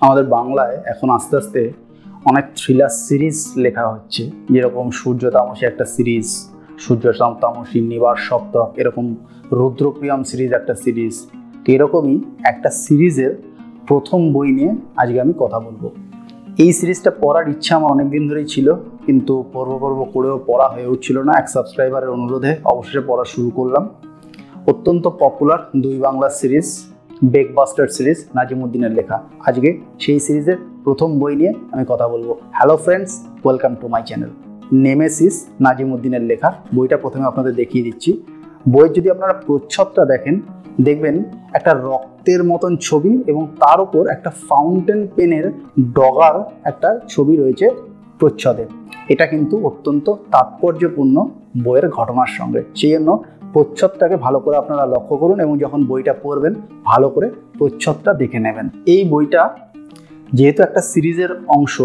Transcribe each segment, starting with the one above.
আমাদের বাংলায় এখন আস্তে আস্তে অনেক থ্রিলার সিরিজ লেখা হচ্ছে। যেরকম সূর্য তামসী একটা সিরিজ সূর্য তামসী, নিবার সপ্তক, এরকম রুদ্রপ্রিয়ম সিরিজ একটা সিরিজ তো এরকমই একটা সিরিজের প্রথম বই নিয়ে আজকে আমি কথা বলব। এই সিরিজটা পড়ার ইচ্ছা আমার অনেক দিন ধরেই ছিল, কিন্তু পর্ব পর্ব করেও পড়া হয়ে উঠছিল না। এক সাবস্ক্রাইবারের অনুরোধে অবশেষে পড়া শুরু করলাম। অত্যন্ত পপুলার দুই বাংলা সিরিজ বেকবাস্টার সিরিজ নাজিমুদ্দিনের লেখা। আজকে সেই সিরিজের প্রথম বই নিয়ে আমি কথা বলব। Hello friends welcome to my channel nemesis নাজিমুদ্দিনের লেখা। বইটা প্রথমে আপনাদের দেখিয়ে দিচ্ছি। বইয়ের যদি আপনারা প্রচ্ছদটা দেখেন, দেখবেন একটা রক্তের মতন ছবি এবং তার উপর একটা ফাউন্টেন পেনের ডগার একটা ছবি রয়েছে প্রচ্ছদে। এটা কিন্তু অত্যন্ত তাৎপর্যপূর্ণ বইয়ের ঘটনার সঙ্গে। সেই জন্য প্রচ্ছদটাকে ভালো করে আপনারা লক্ষ্য করুন এবং যখন বইটা পড়বেন, ভালো করে প্রচ্ছদটা দেখে নেবেন। এই বইটা যেহেতু একটা সিরিজের অংশ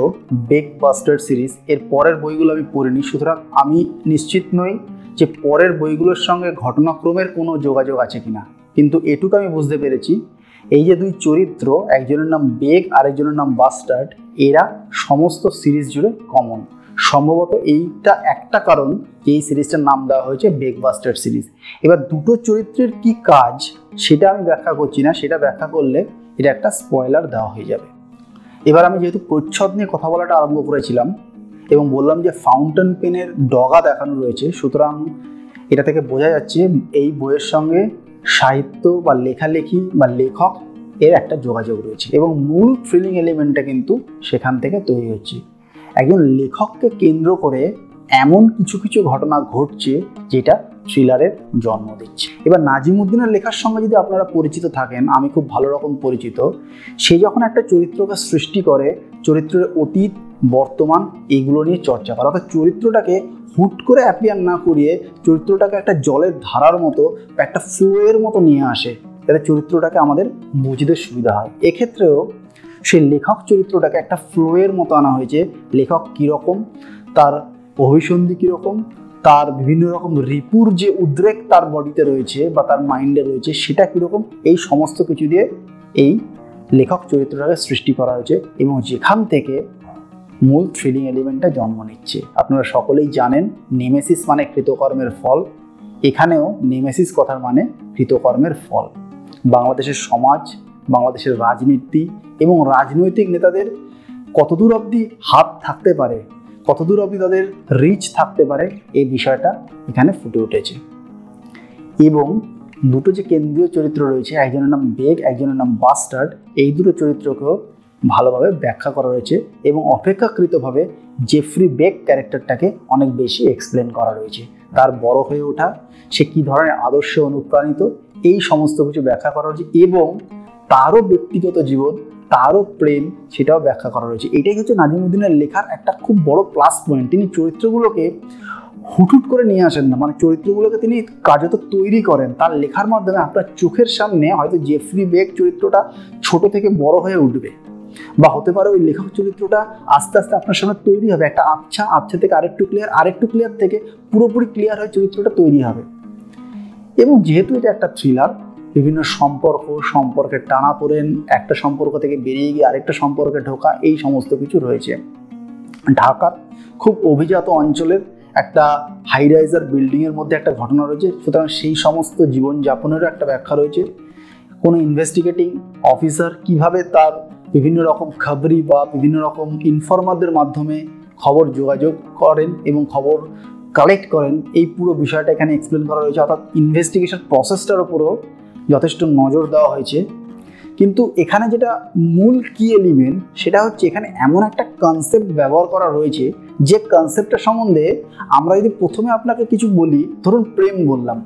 বেক বাস্টার সিরিজ, এর পরের বইগুলো আমি পড়িনি, সুতরাং আমি নিশ্চিত নই যে পরের বইগুলোর সঙ্গে ঘটনাক্রমের কোনো যোগাযোগ আছে কিনা। কিন্তু এটুকু আমি বুঝতে পেরেছি, এই যে দুই চরিত্র, একজনের নাম বেগ আরেকজনের নাম বাস্টার্ড এরা সমস্ত সিরিজ জুড়ে কমন সম্ভবত এইটা একটা কারণ এই সিরিজটার নাম দেওয়া হয়েছে বেগ বাস্টার সিরিজ। এবার দুটো চরিত্রের কি কাজ সেটা আমি ব্যাখ্যা করছি না, সেটা ব্যাখ্যা করলে এটা একটা স্পয়লার দেওয়া হয়ে যাবে। এবার আমি যেহেতু প্রচ্ছদ নিয়ে কথা বলাটা আরম্ভ করেছিলাম এবং বললাম যে ফাউন্টেন পেনের ডগা দেখানো রয়েছে, সুতরাং এটা থেকে বোঝা যাচ্ছে এই বইয়ের সঙ্গে সাহিত্য বা লেখালেখি বা লেখক এর একটা যোগাযোগ রয়েছে এবং মূল থ্রিলিং এলিমেন্টটা কিন্তু সেখান থেকে তৈরি হচ্ছে। একজন লেখককে কেন্দ্র করে এমন কিছু কিছু ঘটনা ঘটছে যেটা থ্রিলারের জন্ম দিচ্ছে। এবার নাজিমুদ্দিনের লেখার সঙ্গে যদি আপনারা পরিচিত থাকেন, আমি খুব ভালো রকম পরিচিত, সে যখন একটা চরিত্রকে সৃষ্টি করে, চরিত্রের অতীত, বর্তমান, এগুলো নিয়ে চর্চা করে, অর্থাৎ চরিত্রটাকে হুট করে অ্যাপিয়ার না করিয়ে চরিত্রটাকে একটা জলের ধারার মতো, একটা ফ্লোয়ের মতো নিয়ে আসে যাতে চরিত্রটাকে আমাদের বুঝতে সুবিধা হয়। এক্ষেত্রেও সেই লেখক চরিত্রটাকে একটা ফ্লোয়ের মতো আনা হয়েছে। লেখক কীরকম? তার অভিসন্ধি কীরকম? তার বিভিন্ন রকম রিপুর যে উদ্রেক তার বডিতে রয়েছে বা তার মাইন্ডে রয়েছে, সেটা কীরকম? এই সমস্ত কিছু দিয়ে এই লেখক চরিত্রটাকে সৃষ্টি করা হয়েছে এবং যেখান থেকে মূল থ্রিলিং এলিমেন্টটা জন্ম নিচ্ছে। আপনারা সকলেই জানেন নেমেসিস মানে কৃতকর্মের ফল। এখানেও নেমেসিস কথার মানে কৃতকর্মের ফল। বাংলাদেশের সমাজ, বাংলাদেশের রাজনীতি এবং রাজনৈতিক নেতাদের কতদূর অবধি হাত থাকতে পারে, কতদূর অবধি তাদের রিচ থাকতে পারে, এই বিষয়টা এখানে ফুটে উঠেছে। এবং দুটো যে কেন্দ্রীয় চরিত্র রয়েছে, একজনের নাম বেগ, একজনের নাম বাস্টার্ড এই দুটো চরিত্রকেও ভালোভাবে ব্যাখ্যা করা রয়েছে এবং অপেক্ষাকৃতভাবে জেফ্রি বেগ ক্যারেক্টারটাকে অনেক বেশি এক্সপ্লেন করা রয়েছে। তার বড় হয়ে ওঠা, সে কী ধরনের আদর্শে অনুপ্রাণিত, এই সমস্ত কিছু ব্যাখ্যা করা হয়েছে এবং তারও ব্যক্তিগত জীবন তারও প্রেম সেটাও ব্যাখ্যা করা রয়েছে। এটাই হচ্ছে নাজিমুদ্দিনের লেখার একটা খুব বড় প্লাস পয়েন্ট তিনি চরিত্রগুলোকে হুটুট করে নিয়ে আসেন না। মানে চরিত্রগুলোকে তিনি কার্যত তৈরি করেন। তার লেখার মাধ্যমে আপনার চোখের সামনে হয়তো জেফ্রি বেগ চরিত্রটা ছোট থেকে বড় হয়ে উঠবে। বা হতে পারে ওই লেখক চরিত্রটা আস্তে আস্তে আপনার সামনে তৈরি হবে। একটা আবছা আবছা থেকে আরেকটু ক্লিয়ার আরেকটু ক্লিয়ার থেকে পুরোপুরি ক্লিয়ার হয়ে চরিত্রটা তৈরি হবে। এবং যেহেতু এটা একটা থ্রিলার বিভিন্ন সম্পর্ক সম্পর্কের টানা পড়েন, একটা সম্পর্ক থেকে বেরিয়ে গিয়ে আরেকটা সম্পর্কে ঢোকা, এই সমস্ত কিছু রয়েছে। ঢাকার খুব অভিজাত অঞ্চলের একটা হাই রাইজার বিল্ডিংয়ের মধ্যে একটা ঘটনা রয়েছে। সুতরাং সেই সমস্ত জীবনযাপনেরও একটা ব্যাখ্যা রয়েছে। কোনো ইনভেস্টিগেটিং অফিসার কীভাবে তার বিভিন্ন রকম খবরি বা বিভিন্ন রকম ইনফরমারদের মাধ্যমে খবর যোগাযোগ করেন এবং খবর কালেক্ট করেন, এই পুরো বিষয়টা এখানে এক্সপ্লেন করা রয়েছে। অর্থাৎ ইনভেস্টিগেশন প্রসেসটার উপরও যথেষ্ট নজর দেওয়া হয়েছে। কিন্তু এখানে যেটা মূল কি এলিমেন্ট সেটা হচ্ছে এখানে এমন একটা কনসেপ্ট ব্যবহার করা রয়েছে, যে কনসেপ্টটা সম্বন্ধে আমরা যদি প্রথমে আপনাকে কিছু বলি, ধরুন প্রেম বললাম।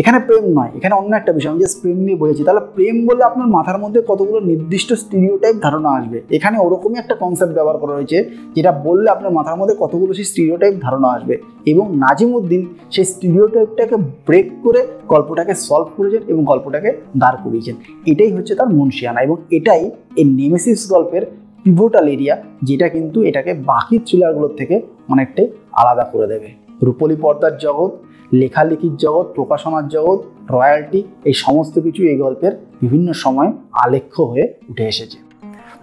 এখানে প্রেম নয়, এখানে অন্য একটা বিষয়, আমি জাস্ট প্রেম নিয়ে বলেছি, তাহলে প্রেম বলে আপনার মাথার মধ্যে কতগুলো নির্দিষ্ট স্টিরিওটাইপ ধারণা আসবে? এখানে ওরকমই একটা কনসেপ্ট ব্যবহার করা হয়েছে, যেটা বললে আপনার মাথার মধ্যে কতগুলো সেই স্টিরিওটাইপ ধারণা আসবে। এবং নাজিমুদ্দিন সেই স্টিরিওটাইপটাকে ব্রেক করে গল্পটাকে সলভ করেছেন এবং গল্পটাকে দাঁড় করিয়েছেন। এটাই হচ্ছে তার মুন্সিয়ানা এবং এটাই এই নেমেসিস গল্পের পিভোটাল এরিয়া যেটা কিন্তু এটাকে বাকি থ্রিলারগুলোর থেকে অনেকটাই আলাদা করে দেবে। রূপলি পর্দার জগৎ, লেখালেখির জগৎ, প্রকাশনার জগৎ, রয়্যালটি, এই সমস্ত কিছু এই গল্পের বিভিন্ন সময় আলেখ্য হয়ে উঠে এসেছে।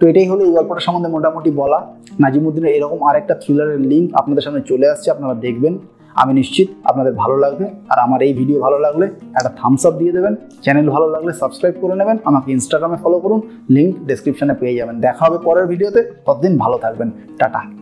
তো এটাই হলো এই গল্পটা সম্বন্ধে মোটামুটি বলা। নাজিমুদ্দিনের এরকম আরেকটা থ্রিলারের লিঙ্ক আপনাদের সামনে চলে আসছে, আপনারা দেখবেন। আমি নিশ্চিত আপনাদের ভালো লাগবে। আর আমার এই ভিডিও ভালো লাগলে একটা থামস আপ দিয়ে দেবেন। চ্যানেল ভালো লাগলে সাবস্ক্রাইব করে নেবেন। আমাকে ইনস্টাগ্রামে ফলো করুন। লিঙ্ক ডেসক্রিপশনে পেয়ে যাবেন। দেখা হবে পরের ভিডিওতে ততদিন ভালো থাকবেন। টাটা।